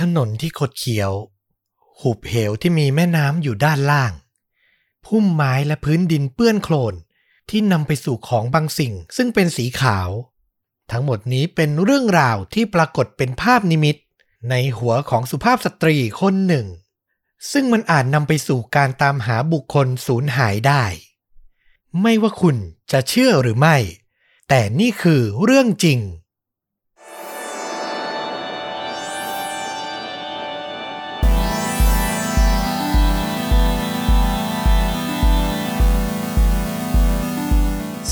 ถนนที่คดเคี้ยว หุบเหวที่มีแม่น้ำอยู่ด้านล่าง พุ่มไม้และพื้นดินเปื้อนโคลนที่นำไปสู่ของบางสิ่งซึ่งเป็นสีขาว ทั้งหมดนี้เป็นเรื่องราวที่ปรากฏเป็นภาพนิมิต ในหัวของสุภาพสตรีคนหนึ่ง ซึ่งมันอาจนำไปสู่การตามหาบุคคลสูญหายได้ ไม่ว่าคุณจะเชื่อหรือไม่ แต่นี่คือเรื่องจริง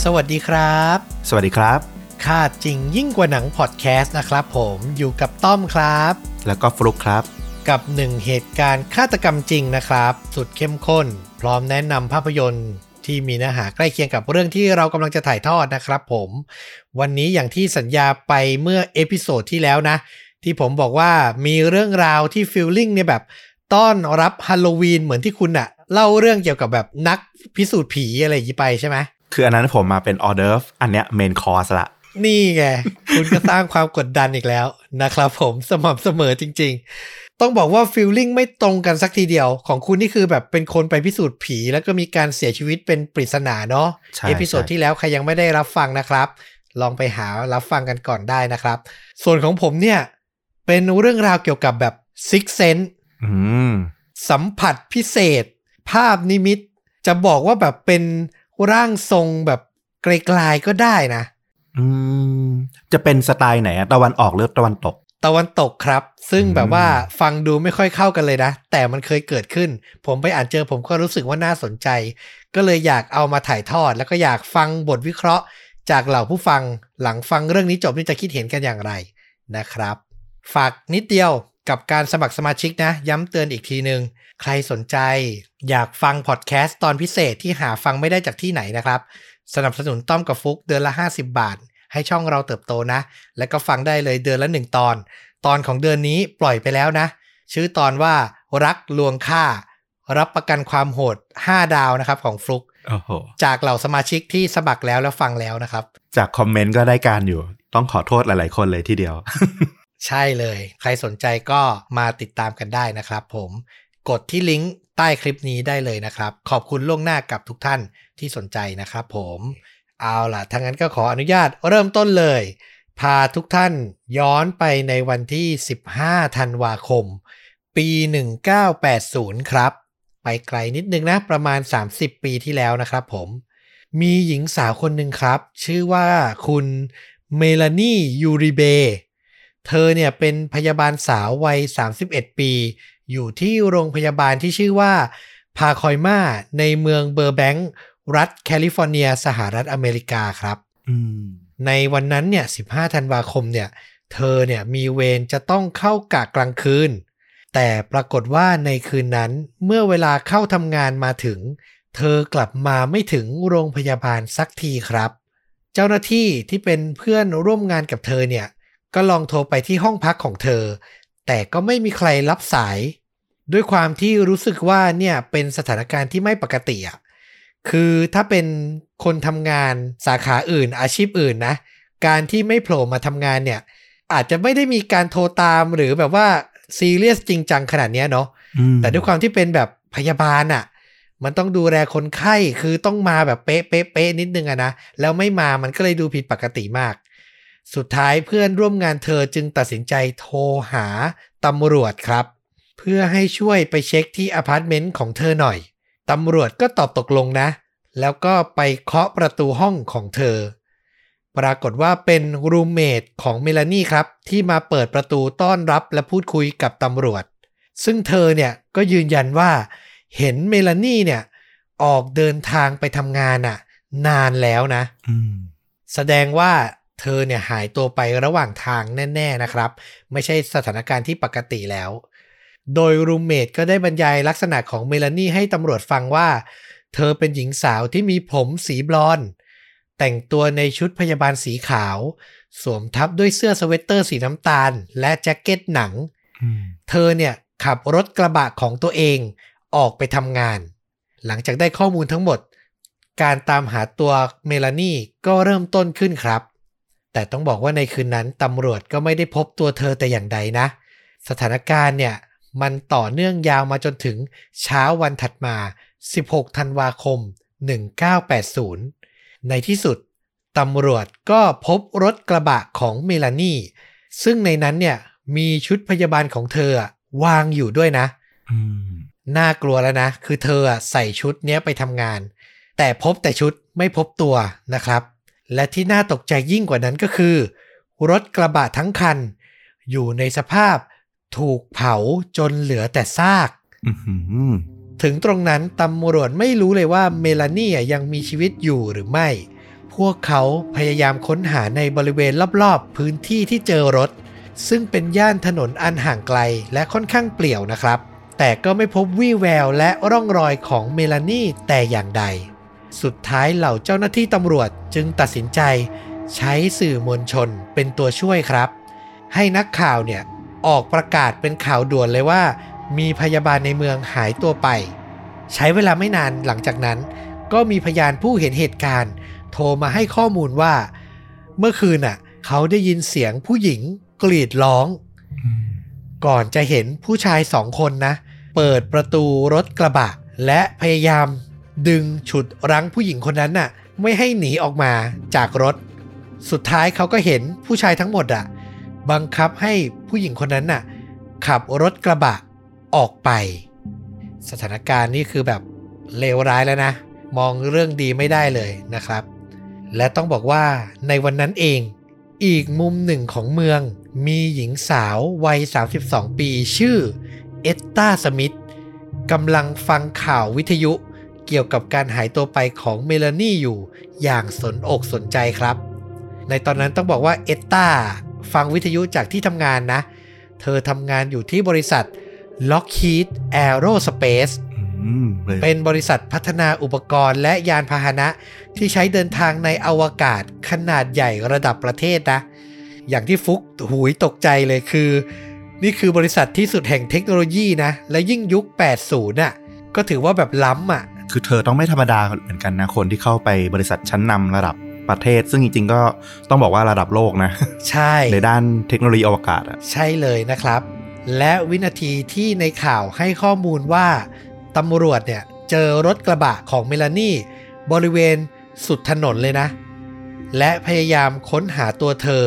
สวัสดีครับ สวัสดีครับฆาตจริงยิ่งกว่าหนังพอดแคสต์นะครับผมอยู่กับต้อมครับ แล้วก็ฟลุกครับ กับหนึ่งเหตุการณ์ฆาตกรรมจริงนะครับ สุดเข้มข้น พร้อมแนะนำภาพยนตร์ที่มีเนื้อหาใกล้เคียงกับเรื่องที่เรากำลังจะถ่ายทอดนะครับผม วันนี้อย่างที่สัญญาไปเมื่อ episode ที่แล้วนะ ที่ผมบอกว่ามีเรื่องราวที่ feeling เนี่ยแบบต้อนรับฮาโลวีนเหมือนที่คุณอะเล่าเรื่องเกี่ยวกับแบบนักพิสูจน์ผีอะไรอย่างนี้ไปใช่ไหม คืออันนั้นผมมาเป็นออเดิร์ฟอันเนี้ย main course ละ นี่ไง คุณก็สร้างความกดดันอีกแล้วนะครับผมสม่ำเสมอจริง ๆ ต้องบอกว่า feeling ไม่ตรงกันสักทีเดียว ของคุณนี่คือแบบเป็นคนไปพิสูจน์ผี แล้วก็มีการเสียชีวิตเป็นปริศนาเนาะใช่ episode ใช่ที่แล้วใครยังไม่ได้รับฟังนะครับ ลองไปหารับฟังกันก่อนได้นะครับ ส่วนของผมเนี่ยเป็นเรื่องราวเกี่ยวกับแบบ sixth senseอืมสัมผัสพิเศษ ภาพนิมิต จะบอกว่าแบบเป็น ร่างทรงแบบไกลๆก็ได้นะ อืม จะเป็นสไตล์ไหนอะตะวันออกหรือตะวันตก ตะวันตกครับ ซึ่งอืมแบบว่าฟังดูไม่ค่อยเข้ากันเลยนะ แต่มันเคยเกิดขึ้น ผมไปอ่านเจอผมก็รู้สึกว่าน่าสนใจ ก็เลยอยากเอามาถ่ายทอด แล้วก็อยากฟังบทวิเคราะห์ จากเหล่าผู้ฟังหลังฟังเรื่องนี้จบนี่จะคิดเห็นกันอย่างไรนะครับ ฝากนิดเดียวกับการสมัครสมาชิกนะ ย้ำเตือนอีกทีหนึ่ง ใครสนใจอยากฟังพอดแคสต์ตอนพิเศษที่หาฟังไม่ได้จากที่ไหนนะครับ สนับสนุนต้อมกับฟุกเดือนละ 50 บาท ให้ช่องเราเติบโตนะ แล้วก็ฟังได้เลยเดือนละหนึ่งตอน ตอนของเดือนนี้ปล่อยไปแล้วนะ ชื่อตอนว่ารักลวงค่า รับประกันความโหด 5 ดาวนะครับของฟลุกโอ้โหจากเหล่าสมาชิกที่สมัครแล้วแล้วฟังแล้วนะครับ จากคอมเมนต์ก็ได้การอยู่ ต้องขอโทษหลาย ๆ คนเลยทีเดียว ใช่เลย ใครสนใจก็มาติดตามกันได้นะครับผม กดที่ลิงก์ใต้คลิปนี้ได้เลยนะครับ ขอบคุณล่วงหน้ากับทุกท่านที่สนใจนะครับผมเอาล่ะทั้งนั้นก็ขออนุญาตเริ่มต้นเลย พาทุกท่านย้อนไปในวันที่ 15 ธันวาคม ปี 1980 ครับ ไปไกลนิดนึงนะประมาณ 30 ปีที่แล้วนะครับผมมีหญิงสาวคนหนึ่งครับ ชื่อว่าคุณเมลานียูริเบ เธอเนี่ยเป็นพยาบาลสาววัย 31 ปี อยู่ที่โรงพยาบาลที่ชื่อว่าพาคอยมาในเมืองเบอร์แบงค์รัฐแคลิฟอร์เนีย สหรัฐอเมริกาครับอืมในวันนั้นเนี่ย 15 ธันวาคมเนี่ย เธอเนี่ยมีเวรจะต้องเข้ากะกลางคืน แต่ปรากฏว่าในคืนนั้นเมื่อเวลาเข้าทำงานมาถึง เธอกลับมาไม่ถึงโรงพยาบาลสักทีครับ เจ้าหน้าที่ที่เป็นเพื่อนร่วมงานกับเธอเนี่ย ก็ลองโทรไปที่ห้องพักของเธอ แต่ก็ไม่มีใครรับสาย ด้วยความที่รู้สึกว่าเนี่ยเป็นสถานการณ์ที่ไม่ปกติอะคือถ้าเป็นคนทำงานสาขาอื่น อาชีพอื่นนะ การที่ไม่โผล่มาทำงานเนี่ย อาจจะไม่ได้มีการโทรตามหรือแบบว่าซีเรียสจริงจังขนาดเนี้ยเนาะอืมแต่ด้วยความที่เป็นแบบพยาบาลอะ่ะ มันต้องดูแลคนไข้คือต้องมาแบบเป๊ะเป๊ะเป๊ะนิดนึงอะนะ แล้วไม่มามันก็เลยดูผิดปกติมาก สุดท้ายเพื่อนร่วมงานเธอจึงตัดสินใจโทรหาตำรวจครับ เพื่อให้ช่วยไปเช็คที่อพาร์ตเมนต์ของเธอหน่อยตำรวจก็ตอบตกลงนะ แล้วก็ไปเคาะประตูห้องของเธอ ปรากฏว่าเป็นรูมเมทของเมลานี่ครับ ที่มาเปิดประตูต้อนรับและพูดคุยกับตำรวจ ซึ่งเธอเนี่ยก็ยืนยันว่า เห็นเมลานี่เนี่ยออกเดินทางไปทำงานน่ะนานแล้วนะอืมแสดงว่า เธอเนี่ยหายตัวไประหว่างทางแน่ ๆนะครับ ไม่ใช่สถานการณ์ที่ปกติแล้ว โดยรูมเมทก็ได้บรรยายลักษณะของเมลานี่ให้ตำรวจฟังว่า เธอเป็นหญิงสาวที่มีผมสีบลอนด์แต่งตัวในชุดพยาบาลสีขาว สวมทับด้วยเสื้อสเวตเตอร์สีน้ำตาล และแจ็คเก็ตหนังอืมเธอเนี่ยขับรถกระบะของตัวเองออกไปทำงาน หลังจากได้ข้อมูลทั้งหมด การตามหาตัวเมลานี่ก็เริ่มต้นขึ้นครับ แต่ต้องบอกว่าในคืนนั้นตำรวจก็ไม่ได้พบตัวเธอแต่อย่างใดนะ สถานการณ์เนี่ยมันต่อเนื่องยาวมาจนถึงเช้าวันถัดมา 16 ธันวาคม 1980 ในที่สุดตำรวจก็พบรถกระบะของเมลานีซึ่งในนั้นเนี่ยมีชุดพยาบาลของเธอวางอยู่ด้วยนะอืมน่ากลัวแล้วนะ คือเธอใส่ชุดเนี้ยไปทำงาน แต่พบแต่ชุดไม่พบตัวนะครับ และที่น่าตกใจยิ่งกว่านั้นก็คือ รถกระบะทั้งคัน อยู่ในสภาพถูกเผาจนเหลือแต่ซากอื้อหือถึงตรงนั้นตำรวจไม่รู้เลยว่าเมลานี่ยังมีชีวิตอยู่หรือไม่ พวกเขาพยายามค้นหาในบริเวณรอบๆ พื้นที่ที่เจอรถ ซึ่งเป็นย่านถนนอันห่างไกลและค่อนข้างเปลี่ยวนะครับ แต่ก็ไม่พบวี่แววและร่องรอยของเมลานี่แต่อย่างใด สุดท้ายเหล่าเจ้าหน้าที่ตำรวจจึงตัดสินใจ ใช้สื่อมวลชนเป็นตัวช่วยครับ ให้นักข่าวเนี่ยออกประกาศเป็นข่าวด่วนเลยว่า มีพยาบาลในเมืองหายตัวไป ใช้เวลาไม่นานหลังจากนั้น ก็มีพยานผู้เห็นเหตุการณ์ โทรมาให้ข้อมูลว่า เมื่อคืนน่ะ เขาได้ยินเสียงผู้หญิงกรีดร้อง ก่อนจะเห็นผู้ชายสองคนนะ เปิดประตูรถกระบะ และพยายาม ดึงฉุดรั้งผู้หญิงคนนั้นน่ะ ไม่ให้หนีออกมาจากรถ สุดท้ายเขาก็เห็นผู้ชายทั้งหมดอะ บังคับให้ผู้หญิงคนนั้นน่ะ ขับรถกระบะออกไป สถานการณ์นี่คือแบบเลวร้ายแล้วนะ มองเรื่องดีไม่ได้เลยนะครับ และต้องบอกว่าในวันนั้นเอง อีกมุมหนึ่งของเมือง มีหญิงสาววัย 32 ปีชื่อเอตตาสมิธกำลังฟังข่าววิทยุ เกี่ยวกับการหายตัวไปของเมลานี่อยู่อย่างสนอกสนใจครับ ในตอนนั้นต้องบอกว่าเอตตาฟังวิทยุจากที่ทำงานนะ เธอทำงานอยู่ที่บริษัท Lockheed Aerospace อืมเลยเป็นบริษัทพัฒนาอุปกรณ์และยานพาหนะที่ใช้เดินทางในอวกาศขนาดใหญ่ระดับประเทศนะ อย่างที่ฟุกหูยตกใจเลยคือ นี่คือบริษัทที่สุดแห่งเทคโนโลยีนะ และยิ่งยุค 80น่ะก็ถือว่าแบบล้ำอะ คือเธอต้องไม่ธรรมดาเหมือนกันนะคนที่เข้าไปบริษัทชั้นนำระดับประเทศ ซึ่งจริงๆก็ต้องบอกว่าระดับโลกนะ ใช่ ในด้านเทคโนโลยีอวกาศอะใช่เลยนะครับ และวินาทีที่ในข่าวให้ข้อมูลว่าตำรวจเนี่ยเจอรถกระบะของเมลานี่ บริเวณสุดถนนเลยนะ และพยายามค้นหาตัวเธอ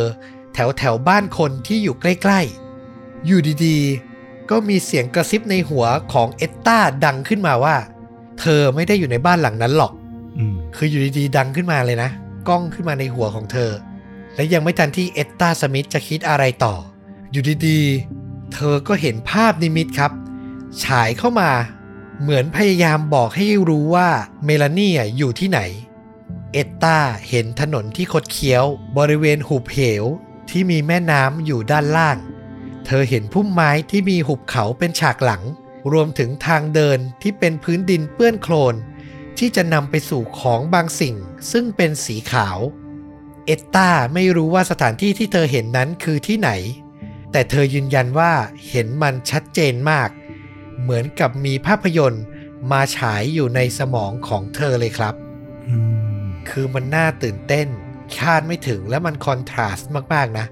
แถวแถวบ้านคนที่อยู่ใกล้ๆ อยู่ดีๆ ก็มีเสียงกระซิบในหัวของเอตตาดังขึ้นมาว่า เธอไม่ได้อยู่ในบ้านหลังนั้นหรอกอืมคืออยู่ดีๆดังขึ้นมาเลยนะ กล้องขึ้นมาในหัวของเธอ และยังไม่ทันที่เอตตาสมิธจะคิดอะไรต่อ อยู่ดีๆ เธอก็เห็นภาพนิมิตครับ ฉายเข้ามา เหมือนพยายามบอกให้รู้ว่าเมลานี่อยู่ที่ไหน เอตตาเห็นถนนที่คดเคี้ยว บริเวณหุบเหวที่มีแม่น้ำอยู่ด้านล่าง เธอเห็นพุ่มไม้ที่มีหุบเขาเป็นฉากหลัง รวมถึงทางเดินที่เป็นพื้นดินเปื้อนโคลน ที่จะนำไปสู่ของบางสิ่งซึ่งเป็นสีขาว เอตตาไม่รู้ว่าสถานที่ที่เธอเห็นนั้นคือที่ไหน แต่เธอยืนยันว่าเห็นมันชัดเจนมาก เหมือนกับมีภาพยนตร์มาฉายอยู่ในสมองของเธอเลยครับ คือมันน่าตื่นเต้น คาดไม่ถึงและมันคอนทราสต์มาก ๆ นะ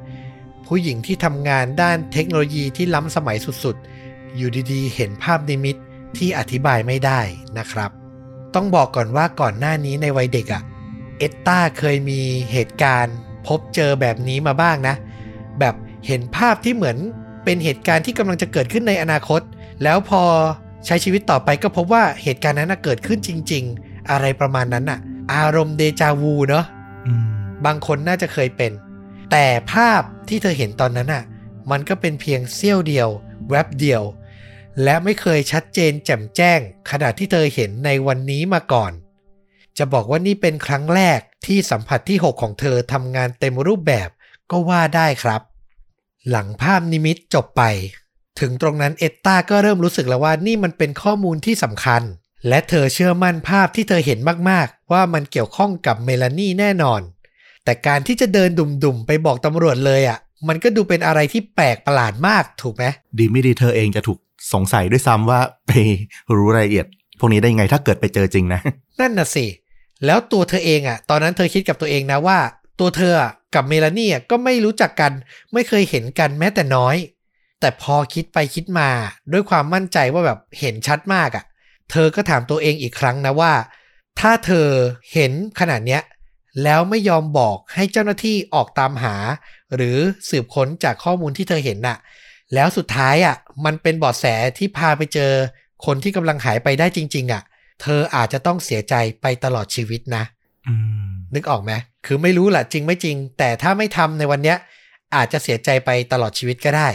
ผู้หญิงที่ทำงานด้านเทคโนโลยีที่ล้ำสมัยสุด ๆ อยู่ดีๆ เห็นภาพนิมิตที่อธิบายไม่ได้นะครับ ต้องบอกก่อนว่าก่อนหน้านี้ในวัยเด็กอะเอตตาเคยมีเหตุการณ์ พบเจอแบบนี้มาบ้างนะ แบบเห็นภาพที่เหมือนเป็นเหตุการณ์ที่กำลังจะเกิดขึ้นในอนาคต แล้วพอใช้ชีวิตต่อไปก็พบว่าเหตุการณ์นั้นนะเกิดขึ้นจริง ๆ อะไรประมาณนั้นอะอารมณ์เดจาวูเนาะอืมบางคนน่าจะเคยเป็น แต่ภาพที่เธอเห็นตอนนั้นอะมันก็เป็นเพียงเสี้ยวเดียว แวบเดียว และไม่เคยชัดเจนแจ่มแจ้ง ขนาดที่เธอเห็นในวันนี้มาก่อน จะบอกว่านี่เป็นครั้งแรกที่สัมผัสที่ 6 ของเธอทำงานเต็มรูปแบบก็ว่าได้ครับ หลังภาพนิมิตจบไป ถึงตรงนั้นเอตตาก็เริ่มรู้สึกแล้วว่านี่มันเป็นข้อมูลที่สำคัญ และเธอเชื่อมั่นภาพที่เธอเห็นมากๆ ว่ามันเกี่ยวข้องกับเมลานี่แน่นอน แต่การที่จะเดินดุ่มๆ ไปบอกตำรวจเลยอะ่ะ มันก็ดูเป็นอะไรที่แปลกประหลาดมากถูกไหมดีไม่ดีเธอเองจะถูก สงสัยด้วยซ้ำว่าไปรู้รายละเอียด พวกนี้ได้ยังไงถ้าเกิดไปเจอจริงนะ นั่นน่ะสิ แล้วตัวเธอเองอะ่ะ ตอนนั้นเธอคิดกับตัวเองนะว่า ตัวเธออะกับเมลานี่อะก็ไม่รู้จักกัน ไม่เคยเห็นกันแม้แต่น้อย แต่พอคิดไปคิดมาด้วยความมั่นใจว่าแบบเห็นชัดมากอะ่ะ เธอก็ถามตัวเองอีกครั้งนะว่า ถ้าเธอเห็นขนาดเนี้ยแล้วไม่ยอมบอกให้เจ้าหน้าที่ออกตามหา หรือสืบค้นจากข้อมูลที่เธอเห็นน่ะ แล้วสุดท้ายอะมันเป็นเบาะแสที่พาไปเจอคนที่กำลังหายไปได้จริง ๆ อะ เธออาจจะต้องเสียใจไปตลอดชีวิตนะอืมนึกออกไหมคือไม่รู้แหละจริงไม่จริง แต่ถ้าไม่ทำในวันเนี้ย อาจจะเสียใจไปตลอดชีวิตก็ได้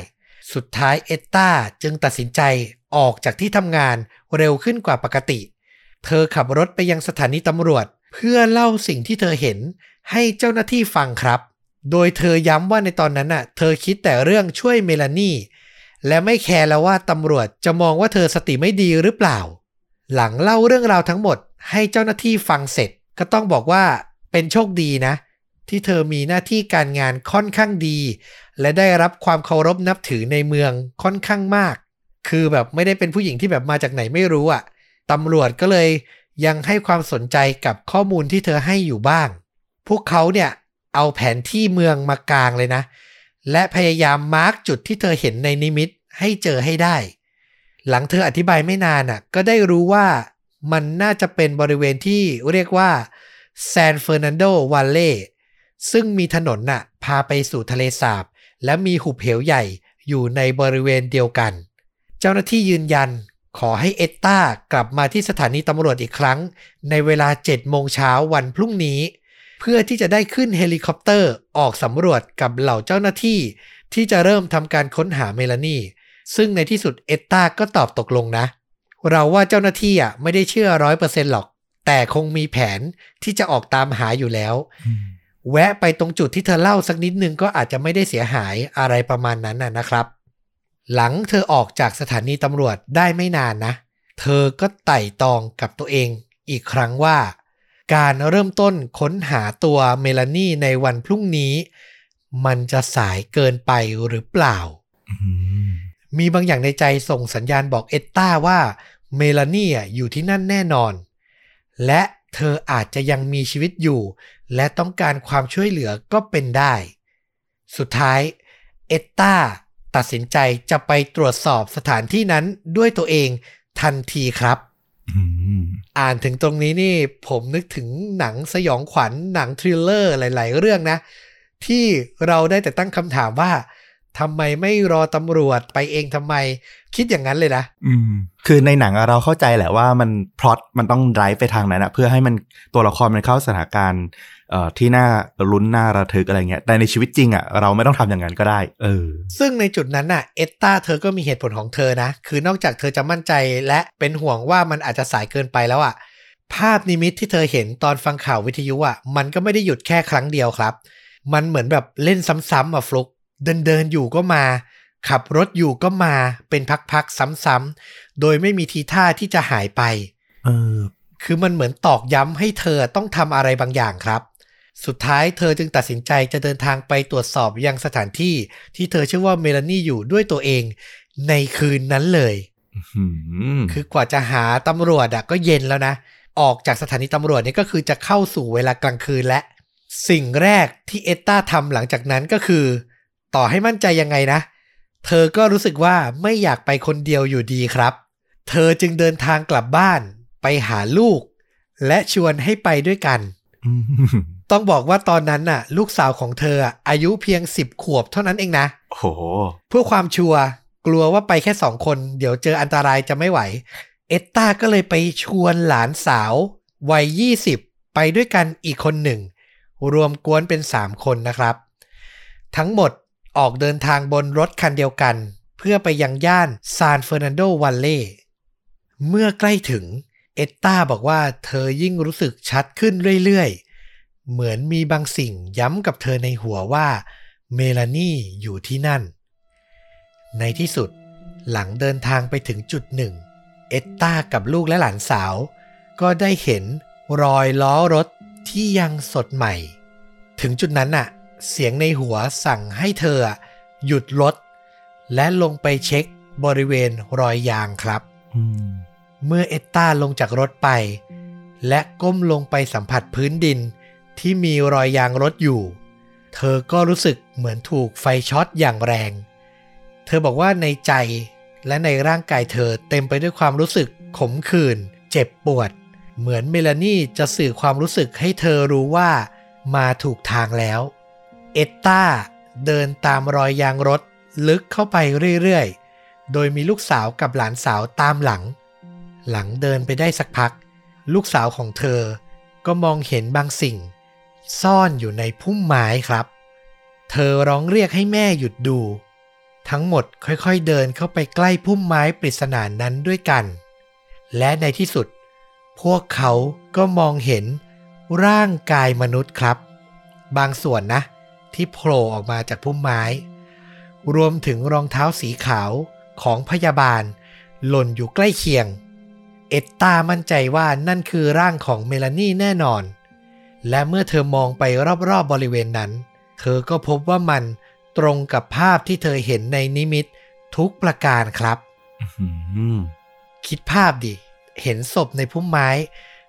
สุดท้ายเอตตาจึงตัดสินใจออกจากที่ทำงานเร็วขึ้นกว่าปกติ เธอขับรถไปยังสถานีตำรวจ เพื่อเล่าสิ่งที่เธอเห็นให้เจ้าหน้าที่ฟังครับ โดยเธอย้ำว่าในตอนนั้นน่ะ เธอคิดแต่เรื่องช่วยเมลานี่ และไม่แคร์แล้วว่าตำรวจจะมองว่าเธอสติไม่ดีหรือเปล่า หลังเล่าเรื่องราวทั้งหมด ให้เจ้าหน้าที่ฟังเสร็จ ก็ต้องบอกว่าเป็นโชคดีนะ ที่เธอมีหน้าที่การงานค่อนข้างดี และได้รับความเคารพนับถือในเมืองค่อนข้างมาก คือแบบไม่ได้เป็นผู้หญิงที่แบบมาจากไหนไม่รู้อะ่ะตำรวจก็เลยยังให้ความสนใจกับข้อมูลที่เธอให้อยู่บ้าง พวกเขาเนี่ย เอาแผนที่เมืองมากลางเลยนะ และพยายาม mark จุดที่เธอเห็นในนิมิตให้เจอให้ได้ หลังเธออธิบายไม่นานอะ ก็ได้รู้ว่ามันน่าจะเป็นบริเวณที่เรียกว่าซานเฟอร์นันโดวัลเลย์ซึ่งมีถนนน่ะ พาไปสู่ทะเลสาบ และมีหุบเหวใหญ่อยู่ในบริเวณเดียวกัน เจ้าหน้าที่ยืนยันขอให้เอตตากลับมาที่สถานีตำรวจอีกครั้ง ในเวลา7โมงเช้าวันพรุ่งนี้ เพื่อที่จะได้ขึ้นเฮลิคอปเตอร์ออกสำรวจกับเหล่าเจ้าหน้าที่ ที่จะเริ่มทำการค้นหาเมลานีซึ่งในที่สุดเอตตาก็ตอบตกลงนะ เราว่าเจ้าหน้าที่อะไม่ได้เชื่อร้อยเปอร์เซ็นต์หรอก แต่คงมีแผนที่จะออกตามหาอยู่แล้วอืมแวะไปตรงจุดที่เธอเล่าสักนิดนึงก็อาจจะไม่ได้เสียหายอะไรประมาณนั้นน่ะนะครับ หลังเธอออกจากสถานีตำรวจได้ไม่นานนะ เธอก็ไต่ตองกับตัวเองอีกครั้งว่า การเริ่มต้นค้นหาตัวเมลานี่ในวันพรุ่งนี้ มันจะสายเกินไปหรือเปล่าอืมมีบางอย่างในใจส่งสัญญาณบอกเอตตาว่าเมลานี่อะอยู่ที่นั่นแน่นอน และเธออาจจะยังมีชีวิตอยู่ และต้องการความช่วยเหลือก็เป็นได้ สุดท้ายเอตตาตัดสินใจจะไปตรวจสอบสถานที่นั้นด้วยตัวเองทันทีครับ อ่านถึงตรงนี้นี่ผมนึกถึงหนังสยองขวัญหนัง thriller หลาย ๆ เรื่องนะ ที่เราได้แต่ตั้งคำถามว่าทำไมไม่รอตำรวจไปเองทำไม คิดอย่างนั้นเลยนะ อืม คือในหนังเราเข้าใจแหละว่ามันพล็อตมันต้อง drive ไปทางนั้นนะเพื่อให้มันตัวละครมันเข้าสถานการณ์ ที่น่าลุ้นน่าระทึกอะไรเงี้ย แต่ในชีวิตจริงอะเราไม่ต้องทำอย่างนั้นก็ได้ เออ ซึ่งในจุดนั้นน่ะเอตตาเธอก็มีเหตุผลของเธอนะ คือนอกจากเธอจะมั่นใจและเป็นห่วงว่ามันอาจจะสายเกินไปแล้วอะ ภาพนิมิตที่เธอเห็นตอนฟังข่าววิทยุอะมันก็ไม่ได้หยุดแค่ครั้งเดียวครับ มันเหมือนแบบเล่นซ้ำๆอะฟลุก เดินเดินๆอยู่ก็มา ขับรถอยู่ก็มาเป็นพักๆซ้ำๆโดยไม่มีทีท่าที่จะหายไป เออ คือมันเหมือนตอกย้ำให้เธอต้องทำอะไรบางอย่างครับ สุดท้ายเธอจึงตัดสินใจจะเดินทางไปตรวจสอบยังสถานที่ที่เธอเชื่อว่าเมลานี่อยู่ด้วยตัวเองในคืนนั้นเลยหืมคือกว่าจะหาตำรวจอะก็เย็นแล้วนะ ออกจากสถานีตำรวจเนี่ยก็คือจะเข้าสู่เวลากลางคืนและ สิ่งแรกที่เอตตาทำหลังจากนั้นก็คือ ต่อให้มั่นใจยังไงนะ เธอก็รู้สึกว่าไม่อยากไปคนเดียวอยู่ดีครับ เธอจึงเดินทางกลับบ้าน ไปหาลูก และชวนให้ไปด้วยกันอืม ต้องบอกว่าตอนนั้นน่ะ ลูกสาวของเธออะอายุเพียง10ขวบเท่านั้นเองนะโอ้โหเพื่อความชัวร์กลัวว่าไปแค่สองคน เดี๋ยวเจออันตรายจะไม่ไหว เอตตาก็เลยไปชวนหลานสาววัย20ไปด้วยกันอีกคนหนึ่ง รวมกวนเป็น3คนนะครับ ทั้งหมดออกเดินทางบนรถคันเดียวกัน เพื่อไปยังย่านซานเฟอร์นันโดวัลเล่เมื่อใกล้ถึง เอตตาบอกว่าเธอยิ่งรู้สึกชัดขึ้นเรื่อยๆ เหมือนมีบางสิ่งย้ำกับเธอในหัวว่าเมลานี่อยู่ที่นั่น ในที่สุดหลังเดินทางไปถึงจุดหนึ่ง เอตตากับลูกและหลานสาว ก็ได้เห็นรอยล้อรถที่ยังสดใหม่ ถึงจุดนั้นน่ะ เสียงในหัวสั่งให้เธออะหยุดรถ และลงไปเช็คบริเวณรอยยางครับอืมเมื่อเอตตาลงจากรถไป และก้มลงไปสัมผัสพื้นดิน ที่มีรอยยางรถอยู่ เธอก็รู้สึกเหมือนถูกไฟช็อตอย่างแรง เธอบอกว่าในใจและในร่างกายเธอเต็มไปด้วยความรู้สึกขมขื่นเจ็บปวด เหมือนเมลานี่จะสื่อความรู้สึกให้เธอรู้ว่ามาถูกทางแล้ว เอตตาเดินตามรอยยางรถลึกเข้าไปเรื่อยๆ โดยมีลูกสาวกับหลานสาวตามหลัง หลังเดินไปได้สักพัก ลูกสาวของเธอก็มองเห็นบางสิ่ง ซ่อนอยู่ในพุ่มไม้ครับ เธอร้องเรียกให้แม่หยุดดู ทั้งหมดค่อยๆเดินเข้าไปใกล้พุ่มไม้ปริศนานั้นด้วยกัน และในที่สุด พวกเขาก็มองเห็นร่างกายมนุษย์ครับ บางส่วนนะ ที่โผล่ออกมาจากพุ่มไม้ รวมถึงรองเท้าสีขาวของพยาบาล หล่นอยู่ใกล้เคียง เอ็ดตามั่นใจว่านั่นคือร่างของเมลานี่แน่นอน และเมื่อเธอมองไปรอบๆบบริเวณนั้น เธอก็พบว่ามันตรงกับภาพที่เธอเห็นในนิมิตทุกประการครับอืมคิดภาพดิ เห็นศพในพุ่มไม้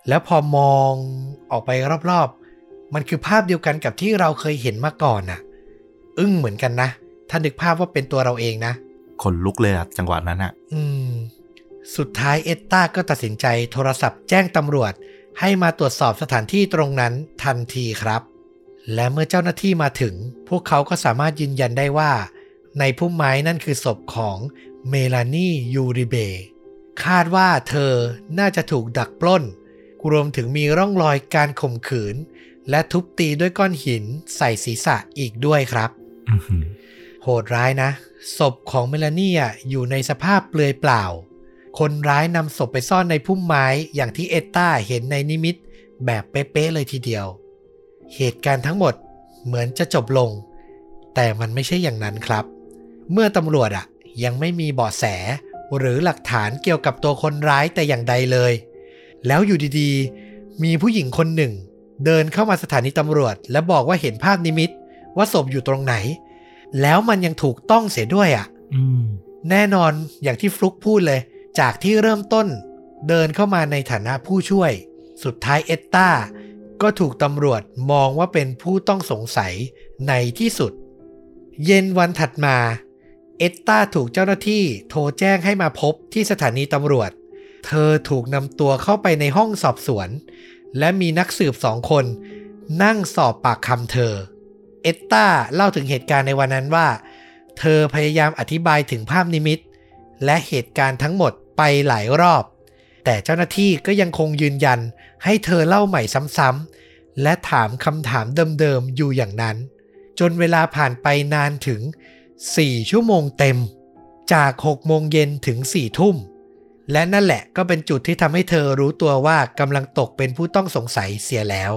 แล้วพอมองออกไปรอบๆ มันคือภาพเดียวกันกับที่เราเคยเห็นมาก่อนน่ะ อึ้งเหมือนกันนะ ถ้านึกภาพว่าเป็นตัวเราเองนะขนลุกเลยอะจังหวะนั้นอะอืม สุดท้ายเอตตาก็ตัดสินใจโทรศัพท์แจ้งตำรวจ ให้มาตรวจสอบสถานที่ตรงนั้นทันทีครับ และเมื่อเจ้าหน้าที่มาถึง พวกเขาก็สามารถยืนยันได้ว่า ในพุ่มไม้นั่นคือศพของเมลานียูริเบคาดว่าเธอน่าจะถูกดักปล้น รวมถึงมีร่องรอยการข่มขืน และทุบตีด้วยก้อนหินใส่ศีรษะอีกด้วยครับอื้อหือโหดร้ายนะ ศพของเมลานีอะอยู่ในสภาพเปลือยเปล่า คนร้ายนำศพไปซ่อนในพุ่มไม้อย่างที่เอตตาเห็นในนิมิตแบบเป๊ะๆเลยทีเดียว เหตุการณ์ทั้งหมดเหมือนจะจบลง แต่มันไม่ใช่อย่างนั้นครับ เมื่อตำรวจอะยังไม่มีเบาะแส หรือหลักฐานเกี่ยวกับตัวคนร้ายแต่อย่างใดเลย แล้วอยู่ดีๆ มีผู้หญิงคนหนึ่ง เดินเข้ามาสถานีตำรวจ และบอกว่าเห็นภาพนิมิตว่าศพอยู่ตรงไหน แล้วมันยังถูกต้องเสียด้วยอะอืมแน่นอนอย่างที่ฟลุกพูดเลย จากที่เริ่มต้นเดินเข้ามาในฐานะผู้ช่วย สุดท้ายเอตตาก็ถูกตำรวจมองว่าเป็นผู้ต้องสงสัยในที่สุด เย็นวันถัดมา เอตตาถูกเจ้าหน้าที่โทรแจ้งให้มาพบที่สถานีตำรวจ เธอถูกนำตัวเข้าไปในห้องสอบสวน และมีนักสืบสองคน นั่งสอบปากคำเธอ เอตตาเล่าถึงเหตุการณ์ในวันนั้นว่า เธอพยายามอธิบายถึงภาพนิมิต และเหตุการณ์ทั้งหมด ไปหลายรอบ แต่เจ้าหน้าที่ก็ยังคงยืนยันให้เธอเล่าใหม่ซ้ำๆและถามคำถามเดิมๆอยู่อย่างนั้น จนเวลาผ่านไปนานถึง 4 ชั่วโมงเต็ม จาก 6 โมงเย็นถึง 4 ทุ่ม และนั่นแหละก็เป็นจุดที่ทำให้เธอรู้ตัวว่ากำลังตกเป็นผู้ต้องสงสัยเสียแล้ว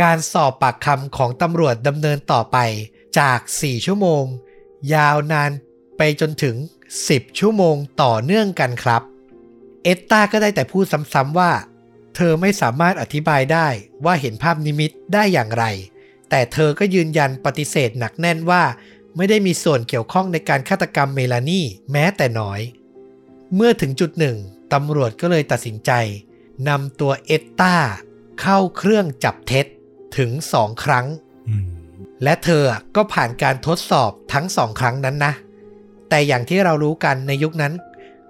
การสอบปากคำของตำรวจดำเนินต่อไปจาก 4 ชั่วโมง ยาวนาน ไปจนถึง 10 ชั่วโมงต่อเนื่องกันครับ เอตตาก็ได้แต่พูดซ้ำๆว่า เธอไม่สามารถอธิบายได้ว่าเห็นภาพนิมิตได้อย่างไร แต่เธอก็ยืนยันปฏิเสธหนักแน่นว่า ไม่ได้มีส่วนเกี่ยวข้องในการฆาตกรรมเมลานี่แม้แต่น้อย เมื่อถึงจุดหนึ่งตำรวจก็เลยตัดสินใจนำตัวเอตตาเข้าเครื่องจับเท็จถึงสองครั้งอืมและเธอก็ผ่านการทดสอบทั้งสองครั้งนั้นนะ แต่อย่างที่เรารู้กันในยุคนั้น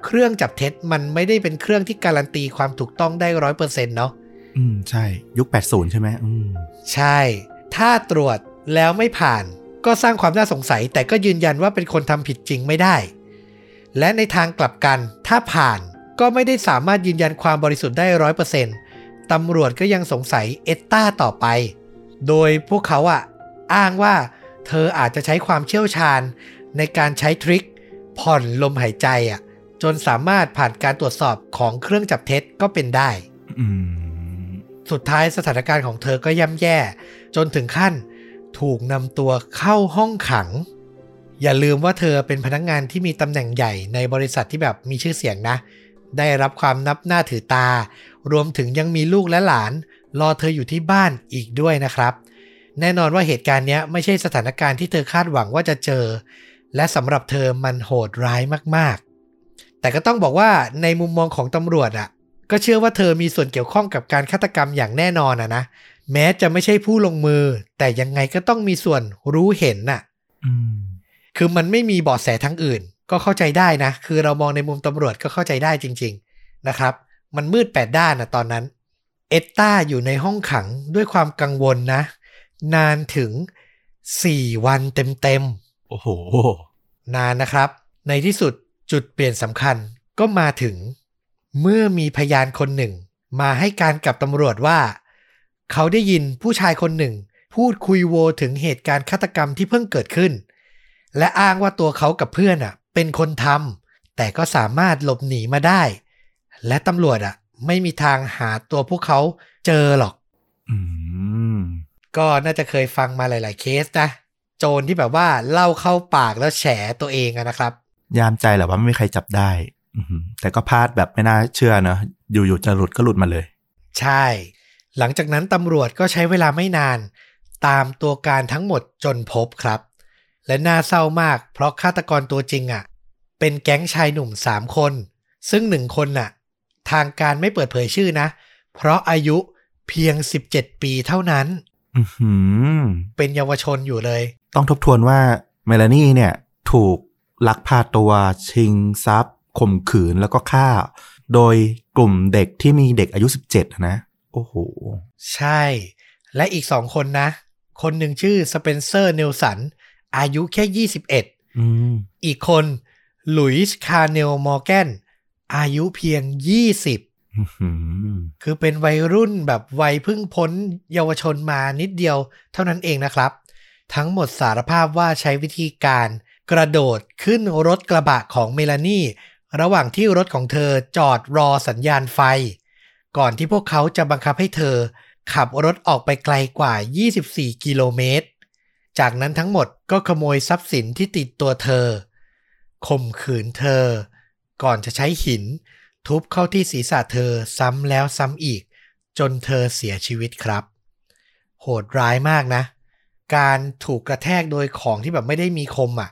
เครื่องจับเท็จมันไม่ได้เป็นเครื่องที่การันตีความถูกต้องได้ร้อยเปอร์เซ็นต์เนาะอืม ใช่ ยุค 80 ใช่ไหมอืมใช่ ถ้าตรวจแล้วไม่ผ่าน ก็สร้างความน่าสงสัย แต่ก็ยืนยันว่าเป็นคนทำผิดจริงไม่ได้ และในทางกลับกัน ถ้าผ่านก็ไม่ได้สามารถยืนยันความบริสุทธิ์ได้ร้อยเปอร์เซ็นต์ตำรวจก็ยังสงสัยเอตตาต่อไป โดยพวกเขาอะอ้างว่า เธออาจจะใช้ความเชี่ยวชาญในการใช้ทริค ผ่อนลมหายใจอะจนสามารถผ่านการตรวจสอบของเครื่องจับเท็จก็เป็นได้อืมสุดท้ายสถานการณ์ของเธอก็ย่ำแย่ จนถึงขั้นถูกนำตัวเข้าห้องขัง อย่าลืมว่าเธอเป็นพนักงงานที่มีตำแหน่งใหญ่ในบริษัทที่แบบมีชื่อเสียงนะ ได้รับความนับหน้าถือตา รวมถึงยังมีลูกและหลาน รอเธออยู่ที่บ้านอีกด้วยนะครับ แน่นอนว่าเหตุการณ์เนี้ยไม่ใช่สถานการณ์ที่เธอคาดหวังว่าจะเจอ และสำหรับเธอมันโหดร้ายมากๆ แต่ก็ต้องบอกว่าในมุมมองของตำรวจอะ ก็เชื่อว่าเธอมีส่วนเกี่ยวข้องกับการฆาตกรรมอย่างแน่นอนอะนะ แม้จะไม่ใช่ผู้ลงมือ แต่ยังไงก็ต้องมีส่วนรู้เห็นน่ะอืมคือมันไม่มีเบาะแสทั้งอื่น ก็เข้าใจได้นะ คือเรามองในมุมตำรวจก็เข้าใจได้จริง ๆ นะครับ มันมืดแปดด้านนะตอนนั้น เอตตาอยู่ในห้องขังด้วยความกังวลนะ นานถึง 4 วันเต็มโอ้โหๆนานนะครับ ในที่สุดจุดเปลี่ยนสำคัญก็มาถึง เมื่อมีพยานคนหนึ่ง มาให้การกับตำรวจว่า เขาได้ยินผู้ชายคนหนึ่ง พูดคุยโวถึงเหตุการณ์ฆาตกรรมที่เพิ่งเกิดขึ้น และอ้างว่าตัวเขากับเพื่อนอะ เป็นคนทำแต่ก็สามารถหลบหนีมาได้ และตำรวจอะ ไม่มีทางหาตัวพวกเขาเจอหรอกอืมก็น่าจะเคยฟังมาหลาย ๆ เคสนะโจรที่แบบว่าเล่าเข้าปากแล้วแฉตัวเองอะนะครับ ยามใจแหละว่าไม่มีใครจับได้อือหือแต่ก็พลาดแบบไม่น่าเชื่อเนอะอยู่ๆจะหลุดก็หลุดมาเลย ใช่ หลังจากนั้นตำรวจก็ใช้เวลาไม่นาน ตามตัวการทั้งหมดจนพบครับ และน่าเศร้ามาก เพราะฆาตกรตัวจริงอะ่ะ เป็นแก๊งชายหนุ่มสามคน ซึ่งหนึ่งคนน่ะ ทางการไม่เปิดเผยชื่อนะ เพราะอายุเพียง 17 ปีเท่านั้นอือหือเป็นเยาวชนอยู่เลย ต้องทบทวนว่าเมลานี่เนี่ยถูกลักพาตัวชิงทรัพย์ข่มขืนแล้วก็ฆ่า โดยกลุ่มเด็กที่มีเด็กอายุ 17 นะ โอ้โห ใช่ และอีกสองคนนะ คนหนึ่งชื่อสเปนเซอร์เนลสัน อายุแค่ 21อืมอีกคนหลุยส์คาร์เนลมอร์แกน อายุเพียง 20อื้อหือคือเป็นวัยรุ่นแบบวัยเพิ่งพ้นเยาวชนมานิดเดียวเท่านั้นเองนะครับ ทั้งหมดสารภาพว่าใช้วิธีการกระโดดขึ้นรถกระบะของเมลานี่ ระหว่างที่รถของเธอจอดรอสัญญาณไฟ ก่อนที่พวกเขาจะบังคับให้เธอ ขับรถออกไปไกลกว่า 24 กิโลเมตร จากนั้นทั้งหมดก็ขโมยทรัพย์สินที่ติดตัวเธอข่มขืนเธอ ก่อนจะใช้หิน ทุบเข้าที่ศีรษะเธอซ้ำแล้วซ้ำอีก จนเธอเสียชีวิตครับ โหดร้ายมากนะ การถูกกระแทกโดยของที่แบบไม่ได้มีคมอะ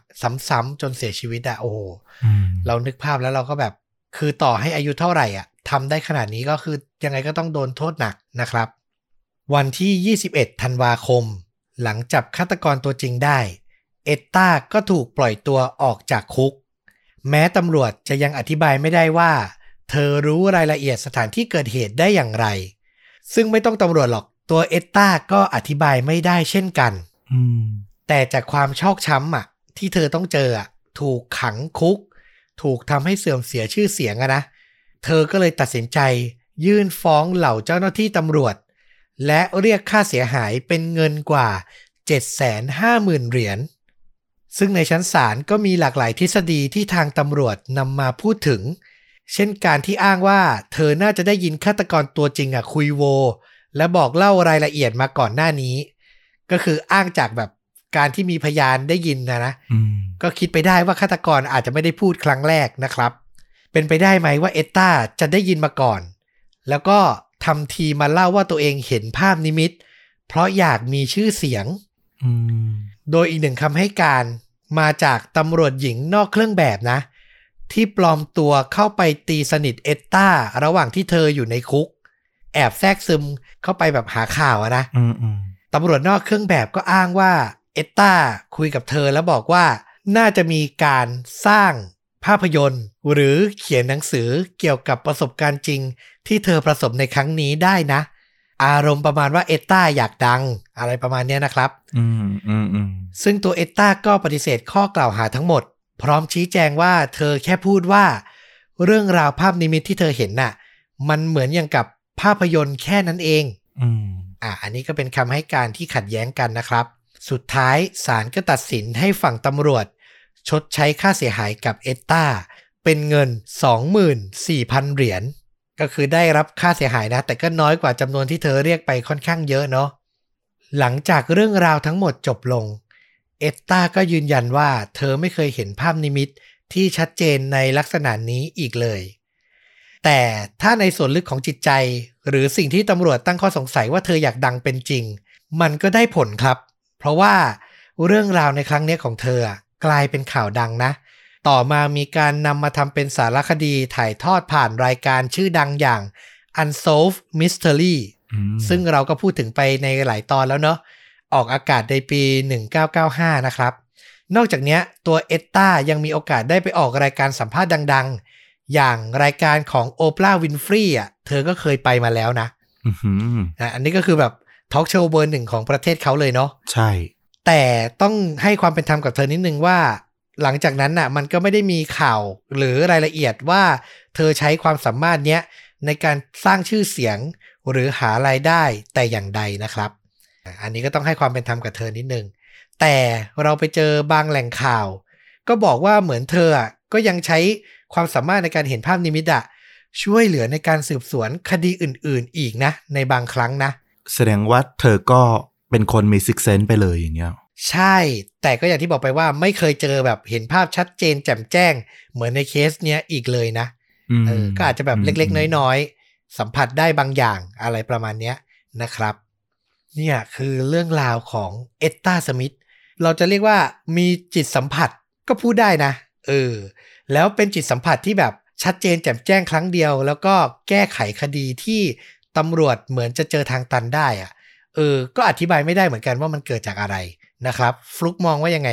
ซ้ำๆจนเสียชีวิตอะโอ้โหอืมเรานึกภาพแล้วเราก็แบบ คือต่อให้อายุเท่าไหร่อะทำได้ขนาดนี้ก็คือยังไงก็ต้องโดนโทษหนักนะครับ วันที่ 21 ธันวาคม หลังจับฆาตกรตัวจริงได้ เอตตาก็ถูกปล่อยตัวออกจากคุก แม้ตำรวจจะยังอธิบายไม่ได้ว่า เธอรู้รายละเอียดสถานที่เกิดเหตุได้อย่างไร ซึ่งไม่ต้องตำรวจหรอก ตัวเอตตาก็อธิบายไม่ได้เช่นกันอืมแต่จากความชอกช้ำอะ ที่เธอต้องเจออะถูกขังคุก ถูกทำให้เสื่อมเสียชื่อเสียงอะนะ เธอก็เลยตัดสินใจ ยื่นฟ้องเหล่าเจ้าหน้าที่ตำรวจ และเรียกค่าเสียหายเป็นเงินกว่า 750,000 เหรียญซึ่งในชั้นศาลก็มีหลากหลายทฤษฎีที่ทางตำรวจนำมาพูดถึง เช่นการที่อ้างว่า เธอน่าจะได้ยินฆาตกรตัวจริงอะคุยโว และบอกเล่ารายละเอียดมาก่อนหน้านี้ ก็คืออ้างจากแบบการที่มีพยานได้ยินนะนะอืมก็คิดไปได้ว่าฆาตกรอาจจะไม่ได้พูดครั้งแรกนะครับ เป็นไปได้ไหมว่าเอตตาจะได้ยินมาก่อน แล้วก็ทำทีมาเล่าว่าตัวเองเห็นภาพนิมิต เพราะอยากมีชื่อเสียงอืมโดยอีกหนึ่งคำให้การมาจากตำรวจหญิงนอกเครื่องแบบนะ ที่ปลอมตัวเข้าไปตีสนิทเอตตาระหว่างที่เธออยู่ในคุก แอบแทรกซึมเข้าไปแบบหาข่าวอะนะอืมอืมตำรวจนอกเครื่องแบบก็อ้างว่า เอตตาคุยกับเธอแล้วบอกว่าน่าจะมีการสร้างภาพยนตร์ หรือเขียนหนังสือเกี่ยวกับประสบการณ์จริง ที่เธอประสบในครั้งนี้ได้นะ อารมณ์ประมาณว่าเอตตาอยากดัง อะไรประมาณเนี้ยนะครับอืมอืมอืมซึ่งตัวเอตตาก็ปฏิเสธข้อกล่าวหาทั้งหมด พร้อมชี้แจงว่าเธอแค่พูดว่า เรื่องราวภาพนิมิตที่เธอเห็นน่ะ มันเหมือนอย่างกับ ภาพยนตร์แค่นั้นเองอืมอะอันนี้ก็เป็นคำให้การที่ขัดแย้งกันนะครับ สุดท้ายศาลก็ตัดสินให้ฝั่งตำรวจ ชดใช้ค่าเสียหายกับเอตตาเป็นเงิน 24,000 เหรียญก็คือได้รับค่าเสียหายนะ แต่ก็น้อยกว่าจำนวนที่เธอเรียกไปค่อนข้างเยอะเนาะหลังจากเรื่องราวทั้งหมดจบลง เอตตาก็ยืนยันว่าเธอไม่เคยเห็นภาพนิมิตที่ชัดเจนในลักษณะนี้อีกเลย แต่ถ้าในส่วนลึกของจิตใจ หรือสิ่งที่ตำรวจตั้งข้อสงสัยว่าเธออยากดังเป็นจริง มันก็ได้ผลครับ เพราะว่าเรื่องราวในครั้งนี้ของเธออะกลายเป็นข่าวดังนะ ต่อมามีการนำมาทำเป็นสารคดีถ่ายทอดผ่านรายการชื่อดังอย่าง Unsolved Mystery อืมซึ่งเราก็พูดถึงไปในหลายตอนแล้วเนาะออกอากาศในปี 1995 นะครับ นอกจากเนี้ยตัวเอตตายังมีโอกาสได้ไปออกรายการสัมภาษณ์ดัง ๆ อย่างรายการของโอปราห์วินฟรีอะ เธอก็เคยไปมาแล้วนะอื้อหืออะอันนี้ก็คือแบบทอล์กโชว์เบอร์หนึ่งของประเทศเขาเลยเนาะใช่ แต่ต้องให้ความเป็นธรรมกับเธอนิดนึงว่า หลังจากนั้นน่ะ มันก็ไม่ได้มีข่าวหรือรายละเอียดว่า เธอใช้ความสามารถเนี้ยในการสร้างชื่อเสียงหรือหารายได้แต่อย่างใดนะครับ อันนี้ก็ต้องให้ความเป็นธรรมกับเธอนิดนึง แต่เราไปเจอบางแหล่งข่าว ก็บอกว่าเหมือนเธออะก็ยังใช้ ความสามารถในการเห็นภาพนิมิตอะช่วยเหลือในการสืบสวนคดีอื่น ๆ อีกนะ ในบางครั้งนะ แสดงว่าเธอก็เป็นคนมี sixth sense ไปเลยอย่างเงี้ยใช่ แต่ก็อย่างที่บอกไปว่าไม่เคยเจอแบบเห็นภาพชัดเจนแจ่มแจ้ง เหมือนในเคสเนี้ยอีกเลยนะอืมเออก็อาจจะแบบเล็กๆน้อยๆ สัมผัสได้บางอย่างอะไรประมาณเนี้ยนะครับ เนี่ยคือเรื่องราวของเอตตาสมิธเราจะเรียกว่ามีจิตสัมผัสก็พูดได้นะ เออ แล้วเป็นจิตสัมผัสที่แบบชัดเจนแจ่มแจ้งครั้งเดียว แล้วก็แก้ไขคดีที่ตำรวจเหมือนจะเจอทางตันได้อะเออ ก็อธิบายไม่ได้เหมือนกันว่ามันเกิดจากอะไรนะครับ ฟลุกมองว่ายังไง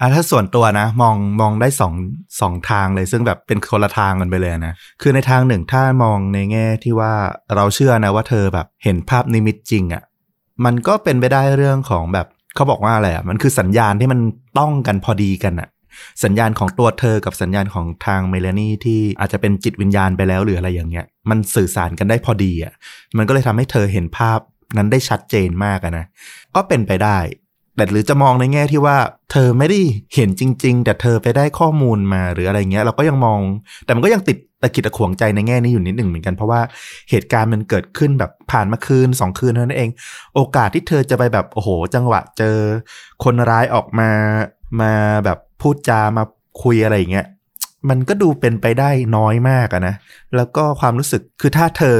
อะถ้าส่วนตัวนะ มองมองได้สองสองทางเลยซึ่งแบบเป็นคนละทางกันไปเลยนะ คือในทางหนึ่งถ้ามองในแง่ที่ว่าเราเชื่อนะว่าเธอแบบเห็นภาพนิมิตจริงอะ่ะมันก็เป็นไปได้เรื่องของแบบเขาบอกว่าอะไรอะ่ะมันคือสัญญาณที่มันต้องกันพอดีกันอะ่ะ สัญญาณของตัวเธอกับสัญญาณของทางเมลานี่ที่อาจจะเป็นจิตวิญญาณไปแล้วหรืออะไรอย่างเงี้ย มันสื่อสารกันได้พอดีอะ่ะมันก็เลยทำให้เธอเห็นภาพนั้นได้ชัดเจนมากะนะก็เป็นไปได้ แต่หรือจะมองในแง่ที่ว่า เธอไม่ได้เห็นจริง ๆ แต่เธอไปได้ข้อมูลมาหรืออะไรเงี้ย เราก็ยังมอง แต่มันก็ยังติดตะกิดตะขวงใจในแง่นี้อยู่นิดหนึ่งเหมือนกันเพราะว่าเหตุการณ์มันเกิดขึ้นแบบผ่านมาคืนสองคืนเท่านั้นเอง โอกาสที่เธอจะไปแบบโอ้โห จังหวะเจอ คนร้ายออกมา มาแบบพูดจามาคุยอะไรอย่างเงี้ยมันก็ดูเป็นไปได้น้อยมากอะนะ แล้วก็ความรู้สึกคือถ้าเธอ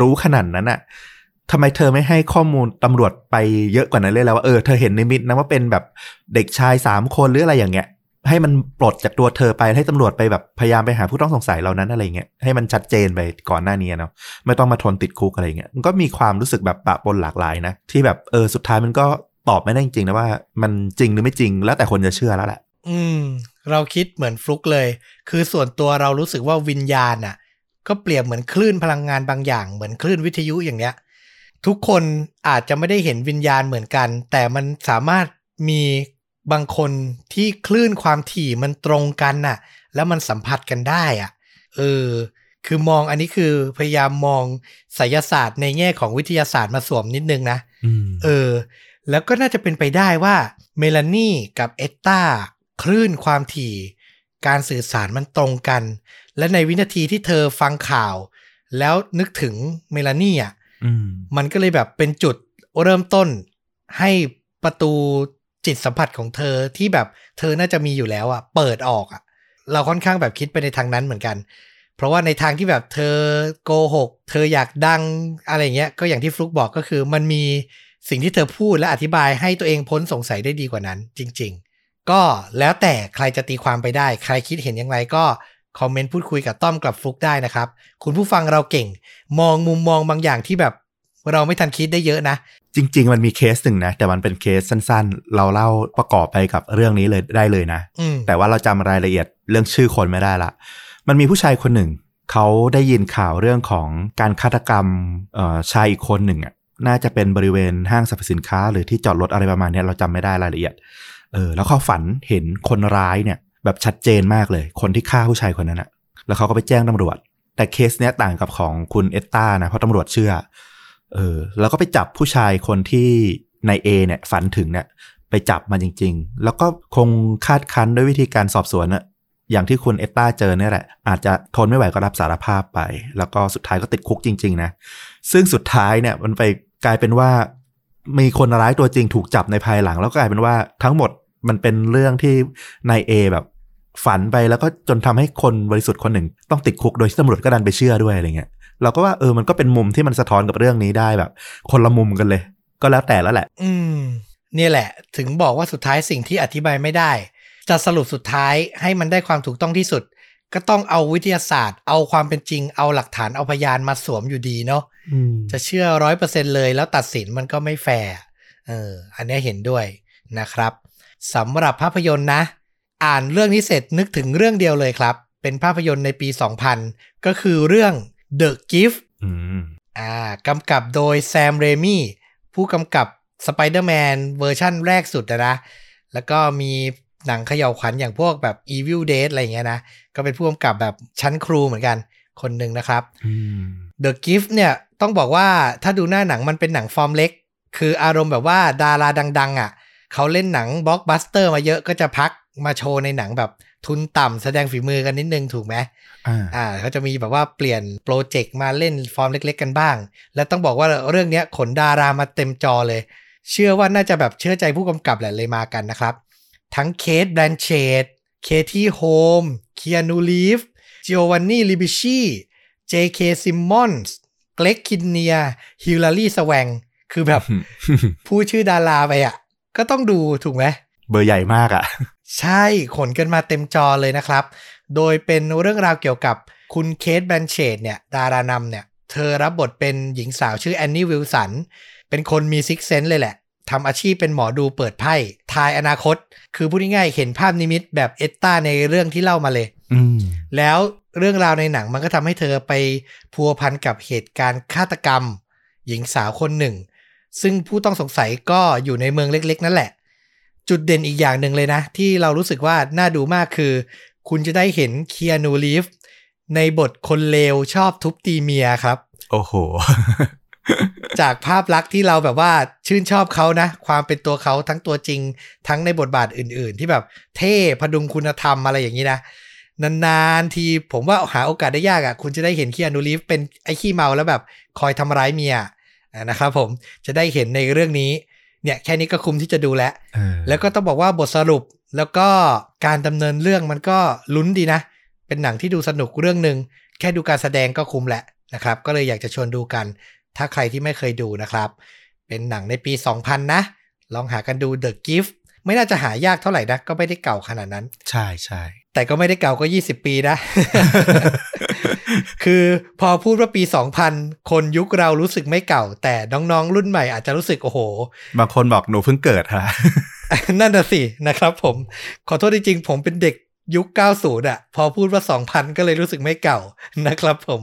รู้ขนาดนั้นอะทำไมเธอไม่ให้ข้อมูลตำรวจไปเยอะกว่านั้นเลยแล้วว่าเออเธอเห็นในมิตนะว่าเป็นแบบเด็กชายสามคนหรืออะไรอย่างเงี้ย ให้มันปลดจากตัวเธอไปให้ตำรวจไปแบบพยายามไปหาผู้ต้องสงสัยเหล่านั้นอะไรเงี้ยให้มันชัดเจนไปก่อนหน้านี้เนาะไม่ต้องมาทนติดคุกอะไรเงี้ยมันก็มีความรู้สึกแบบปะปนหลากหลายนะที่แบบเออสุดท้ายมันก็ ตอบไม่ได้จริงๆนะว่า มันจริงหรือไม่จริงแล้วแต่คนจะเชื่อแล้วแหละ อืม เราคิดเหมือนฟลุกเลย คือส่วนตัวเรารู้สึกว่าวิญญาณน่ะ ก็เปรียบเหมือนคลื่นพลังงานบางอย่างเหมือนคลื่นวิทยุอย่างเนี้ย ทุกคนอาจจะไม่ได้เห็นวิญญาณเหมือนกัน แต่มันสามารถมีบางคนที่คลื่นความถี่มันตรงกันน่ะ แล้วมันสัมผัสกันได้อะ เออ คือมองอันนี้คือพยายามมองไสยศาสตร์ในแง่ของวิทยาศาสตร์มาสวมนิดนึงนะอืมเออ แล้วก็น่าจะเป็นไปได้ว่าเมลานี่กับเอตตาคลื่นความถี่ การสื่อสารมันตรงกัน และในวินาทีที่เธอฟังข่าว แล้วนึกถึงเมลานี่อะอืมมันก็เลยแบบเป็นจุดเริ่มต้น ให้ประตูจิตสัมผัสของเธอที่แบบเธอน่าจะมีอยู่แล้วอะ เปิดออกอะ เราค่อนข้างแบบคิดไปในทางนั้นเหมือนกัน เพราะว่าในทางที่แบบเธอโกหก เธออยากดังอะไรเงี้ย ก็อย่างที่ฟลุกบอกก็คือมันมี สิ่งที่เธอพูดและอธิบายให้ตัวเองพ้นสงสัยได้ดีกว่านั้น จริง ๆ ก็แล้วแต่ใครจะตีความไปได้ ใครคิดเห็นอย่างไรก็คอมเมนต์พูดคุยกับต้อมกับฟลุกได้นะครับ คุณผู้ฟังเราเก่ง มองมุมมองบางอย่างที่แบบเราไม่ทันคิดได้เยอะนะ จริง ๆ มันมีเคสหนึ่งนะ แต่มันเป็นเคสสั้นๆ เราเล่าประกอบไปกับเรื่องนี้เลยได้เลยนะอืมแต่ว่าเราจำรายละเอียดเรื่องชื่อคนไม่ได้ละ มันมีผู้ชายคนหนึ่ง เขาได้ยินข่าวเรื่องของการฆาตกรรมเอ่อชายอีกคนหนึ่งอะ น่าจะเป็นบริเวณห้างสรรพสินค้า หรือที่จอดรถอะไรประมาณนี้เราจำไม่ได้รายละเอียด เออ แล้วเขาฝันเห็นคนร้ายเนี่ย แบบชัดเจนมากเลย คนที่ฆ่าผู้ชายคนนั้นอะแล้วเขาก็ไปแจ้งตำรวจ แต่เคสเนี้ยต่างกับของคุณเอตตานะเพราะตำรวจเชื่อ เออ แล้วก็ไปจับผู้ชายคนที่นายเอเนี่ยฝันถึงเนี่ยไปจับมาจริง ๆ แล้วก็คงคาดคั้นด้วยวิธีการสอบสวนอะอย่างที่คุณเอตตาเจอเนี่ยแหละ อาจจะทนไม่ไหวก็รับสารภาพไป แล้วก็สุดท้ายก็ติดคุกจริง ๆ นะ ซึ่งสุดท้ายเนี่ยมันไป กลายเป็นว่ามีคนร้ายตัวจริงถูกจับในภายหลัง แล้วก็กลายเป็นว่าทั้งหมดมันเป็นเรื่องที่นายเอแบบฝันไปแล้วก็จนทำให้คนบริสุทธิ์คนหนึ่ง ต้องติดคุกโดยที่ตำรวจก็ดันไปเชื่อด้วยอะไรเงี้ยเราก็ว่าเออมันก็เป็นมุมที่มันสะท้อนกับเรื่องนี้ได้แบบ คนละมุมกันเลย ก็แล้วแต่แล้วแหละ อืมเนี่ยแหละ ถึงบอกว่าสุดท้ายสิ่งที่อธิบายไม่ได้ จะสรุปสุดท้ายให้มันได้ความถูกต้องที่สุด ก็ต้องเอาวิทยาศาสตร์ เอาความเป็นจริง เอาหลักฐานเอาพยานมาสวมอยู่ดีเนาะอืมจะเชื่อร้อยเปอร์เซ็นเลยแล้วตัดสินมันก็ไม่แฟร์เออ อันเนี้ยเห็นด้วยนะครับสำหรับภาพยนตร์นะ อ่านเรื่องนี้เสร็จนึกถึงเรื่องเดียวเลยครับ เป็นภาพยนตร์ในปี 2000 ก็คือเรื่อง The Gift อืมอ่ากำกับโดยแซมไรมี่ผู้กำกับ Spider-Man เวอร์ชั่นแรกสุดนะนะแล้วก็มี หนังเขย่าขวัญอย่างพวกแบบ Evil Dead อะไรอย่างเงี้ยนะ ก็เป็นผู้กำกับแบบชั้นครูเหมือนกันคนหนึ่งนะครับอืม The Gift เนี่ยต้องบอกว่าถ้าดูหน้าหนังมันเป็นหนังฟอร์มเล็ก คืออารมณ์แบบว่าดาราดัง ๆอะเขาเล่นหนังบล็อกบัสเตอร์มาเยอะก็จะพักมาโชว์ในหนังแบบทุนต่ำแสดงฝีมือกันนิดนึงถูกไหมอ่าอ่าเขาจะมีแบบว่าเปลี่ยนโปรเจกต์มาเล่นฟอร์มเล็ก ๆ กันบ้าง แล้วต้องบอกว่าเรื่องเนี้ยขนดารามาเต็มจอเลย เชื่อว่าน่าจะแบบเชื่อใจผู้กำกับแหละเลยมากันนะครับ ทั้งเคทแบลนเชตเคที่โฮมเคียนูรีฟส์จิโอวานนี่ลิบิชีเจเคซิมมอนส์เกร็กคินเนียร์ฮิลลารีสแวงคือแบบพูดชื่อดาราไปอะ ก็ต้องดูถูกไหม เบอร์ใหญ่มากอะ ใช่ขนกันมาเต็มจอเลยนะครับ โดยเป็นเรื่องราวเกี่ยวกับคุณเคทแบลนเชตเนี่ย ดารานำเนี่ย เธอรับบทเป็นหญิงสาวชื่อแอนนี่วิลสัน เป็นคนมี sixth sense เลยแหละ ทำอาชีพเป็นหมอดูเปิดไพ่ทายอนาคต คือพูดง่ายๆเห็นภาพนิมิตแบบเอตตาในเรื่องที่เล่ามาเลยอืมแล้วเรื่องราวในหนังมันก็ทำให้เธอไปพัวพันกับเหตุการณ์ฆาตกรรม หญิงสาวคนหนึ่ง ซึ่งผู้ต้องสงสัยก็อยู่ในเมืองเล็ก ๆ นั่นแหละ จุดเด่นอีกอย่างหนึ่งเลยนะ ที่เรารู้สึกว่าน่าดูมากคือ คุณจะได้เห็นเคียนูรีฟในบทคนเลวชอบทุบตีเมียครับ โอ้โห จากภาพลักษณ์ที่เราแบบว่าชื่นชอบเขานะ ความเป็นตัวเขาทั้งตัวจริง ทั้งในบทบาทอื่น ๆ ที่แบบเท่พดุงคุณธรรมอะไรอย่างนี้นะนานๆทีผมว่าหาโอกาสได้ยากอะ่ะ คุณจะได้เห็นคีอานูรีฟเป็นไอ้ขี้เมาแล้วแบบคอยทำร้ายเมียอะนะครับผมจะได้เห็นในเรื่องนี้เนี่ยแค่นี้ก็คุ้มที่จะดูแล้วเออแล้วก็ต้องบอกว่าบทสรุปแล้วก็การดำเนินเรื่องมันก็ลุ้นดีนะ เป็นหนังที่ดูสนุกเรื่องหนึ่งแค่ดูการแสดงก็คุ้มแหละนะครับ ก็เลยอยากจะชวนดูกัน ถ้าใครที่ไม่เคยดูนะครับ เป็นหนังในปี 2000 นะ ลองหากันดู The Gift ไม่น่าจะหายากเท่าไหร่นะ ก็ไม่ได้เก่าขนาดนั้น ใช่ใช่แต่ก็ไม่ได้เก่าก็ 20 ปีนะ คือพอพูดว่าปี 2000 คนยุคเรารู้สึกไม่เก่า แต่น้องๆ รุ่นใหม่อาจจะรู้สึกโอ้โห บางคนบอกหนูเพิ่งเกิดค่ะนั่นน่ะสินะครับผม ขอโทษจริงๆผมเป็นเด็ก ยุค 90 อะ พอพูดว่า 2,000 ก็เลยรู้สึกไม่เก่านะครับผม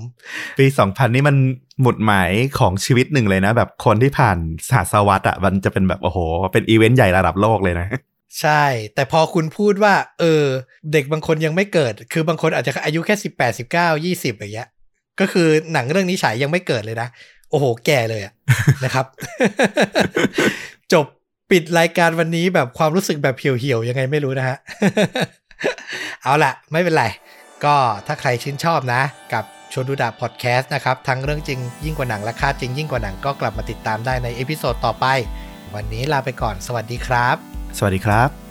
ปี 2000 นี่มันหมุดหมายของชีวิตหนึ่งเลยนะ แบบคนที่ผ่านศาสวรรษอะ มันจะเป็นแบบ โอ้โห เป็นอีเวนต์ใหญ่ระดับโลกเลยนะใช่ แต่พอคุณพูดว่า เออ เด็กบางคนยังไม่เกิด คือบางคนอาจจะอายุแค่ 18 19 20อย่างเงี้ยก็คือหนังเรื่องนี้ฉายยังไม่เกิดเลยนะ โอ้โห แก่เลยอะนะครับ จบปิดรายการวันนี้แบบความรู้สึกแบบเหี่ยวๆยังไงไม่รู้นะฮะ เอาละไม่เป็นไร ก็ถ้าใครชื่นชอบนะ กับชวนดูดาพอดแคสต์นะครับ ทั้งเรื่องจริงยิ่งกว่าหนังและฆาตจริงยิ่งกว่าหนังก็กลับมาติดตามได้ใน episode ต่อไป วันนี้ลาไปก่อน สวัสดีครับ สวัสดีครับ